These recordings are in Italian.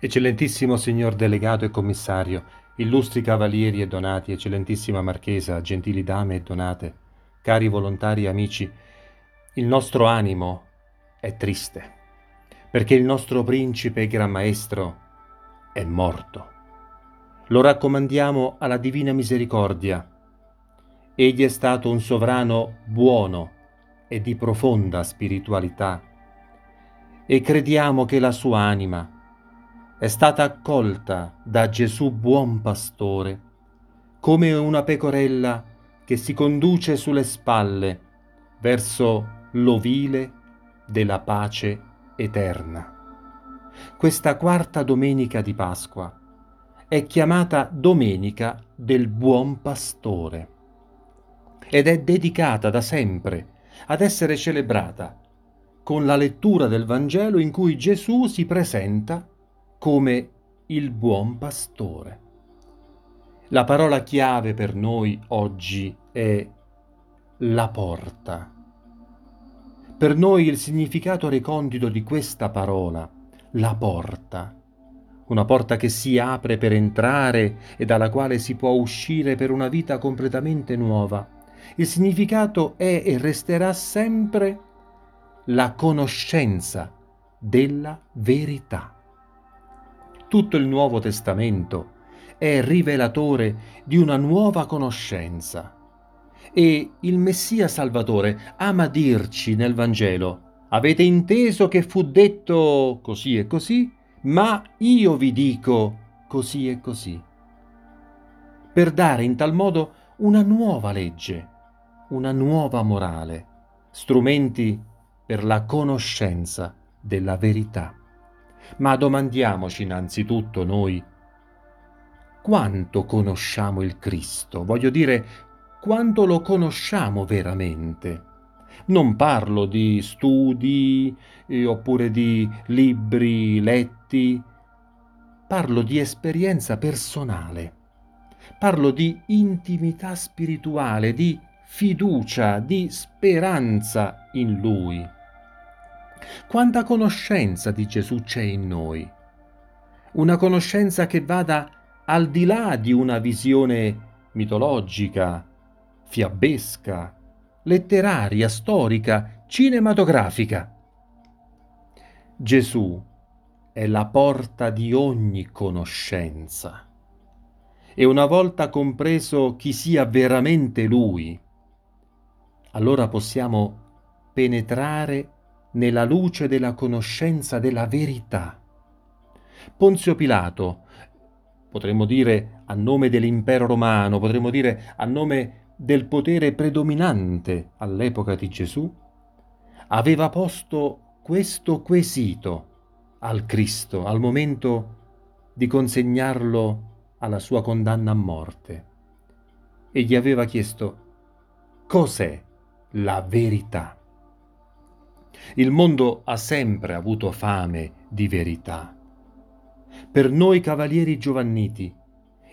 Eccellentissimo signor delegato e commissario, illustri cavalieri e donati, eccellentissima marchesa, gentili dame e donate, cari volontari e amici, il nostro animo è triste, perché il nostro principe e gran maestro è morto. Lo raccomandiamo alla divina misericordia. Egli è stato un sovrano buono e di profonda spiritualità e crediamo che la sua anima è stata accolta da Gesù buon pastore come una pecorella che si conduce sulle spalle verso l'ovile della pace eterna. Questa quarta domenica di Pasqua è chiamata Domenica del Buon Pastore ed è dedicata da sempre ad essere celebrata con la lettura del Vangelo in cui Gesù si presenta come il buon pastore. La parola chiave per noi oggi è la porta. Per noi il significato recondito di questa parola, la porta, una porta che si apre per entrare e dalla quale si può uscire per una vita completamente nuova. Il significato è e resterà sempre la conoscenza della verità tutto il Nuovo Testamento è rivelatore di una nuova conoscenza. E il Messia Salvatore ama dirci nel Vangelo, avete inteso che fu detto così e così, ma io vi dico così e così. Per dare in tal modo una nuova legge, una nuova morale, strumenti per la conoscenza della verità. Ma domandiamoci innanzitutto noi quanto conosciamo il Cristo, voglio dire quanto lo conosciamo veramente. Non parlo di studi eh, oppure di libri letti, parlo di esperienza personale, parlo di intimità spirituale, di fiducia, di speranza in Lui. Quanta conoscenza di Gesù c'è in noi? Una conoscenza che vada al di là di una visione mitologica, fiabesca, letteraria, storica, cinematografica. Gesù è la porta di ogni conoscenza. E una volta compreso chi sia veramente Lui, allora possiamo penetrare nella luce della conoscenza della verità. Ponzio Pilato, potremmo dire a nome dell'impero romano, potremmo dire a nome del potere predominante all'epoca di Gesù, aveva posto questo quesito al Cristo al momento di consegnarlo alla sua condanna a morte e gli aveva chiesto cos'è la verità. Il mondo ha sempre avuto fame di verità. Per noi cavalieri giovanniti,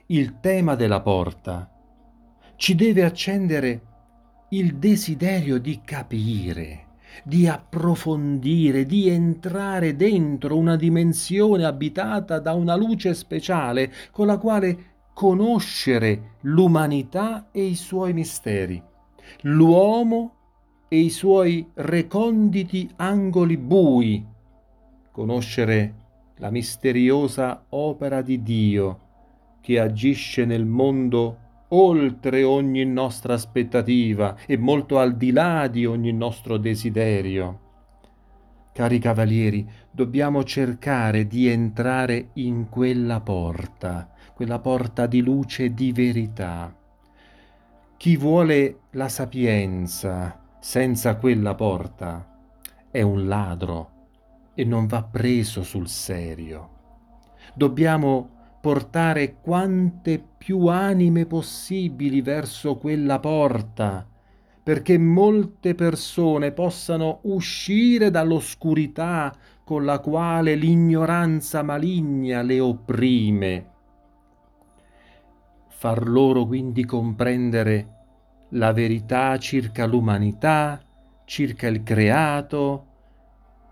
il tema della porta ci deve accendere il desiderio di capire, di approfondire, di entrare dentro una dimensione abitata da una luce speciale con la quale conoscere l'umanità e i suoi misteri, l'uomo e i suoi reconditi angoli bui, conoscere la misteriosa opera di Dio che agisce nel mondo oltre ogni nostra aspettativa e molto al di là di ogni nostro desiderio. Cari cavalieri, dobbiamo cercare di entrare in quella porta, quella porta di luce di verità. Chi vuole la sapienza, senza quella porta è un ladro e non va preso sul serio. Dobbiamo portare quante più anime possibili verso quella porta, perché molte persone possano uscire dall'oscurità con la quale l'ignoranza maligna le opprime. Far loro quindi comprendere la verità circa l'umanità, circa il creato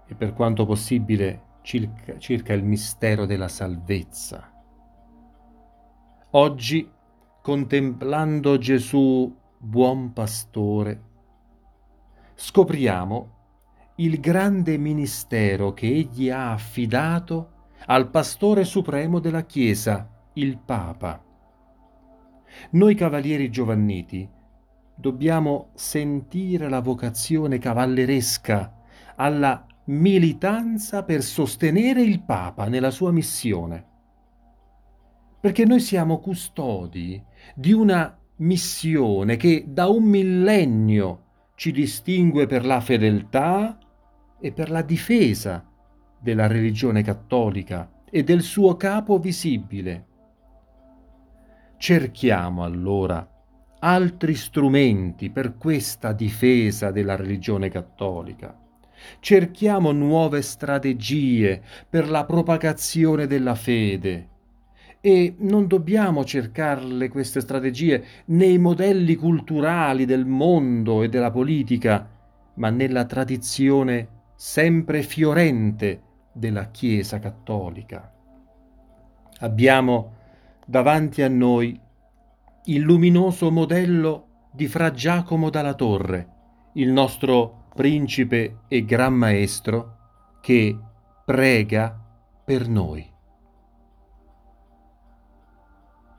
e per quanto possibile circa, circa il mistero della salvezza. Oggi, contemplando Gesù buon pastore, scopriamo il grande ministero che egli ha affidato al pastore supremo della Chiesa, il Papa. Noi cavalieri giovanniti dobbiamo sentire la vocazione cavalleresca alla militanza per sostenere il Papa nella sua missione. Perché noi siamo custodi di una missione che da un millennio ci distingue per la fedeltà e per la difesa della religione cattolica e del suo capo visibile. Cerchiamo allora altri strumenti per questa difesa della religione cattolica. Cerchiamo nuove strategie per la propagazione della fede. E non dobbiamo cercarle queste strategie nei modelli culturali del mondo e della politica, ma nella tradizione sempre fiorente della Chiesa cattolica. Abbiamo davanti a noi il luminoso modello di Fra Giacomo dalla Torre, il nostro principe e gran maestro che prega per noi.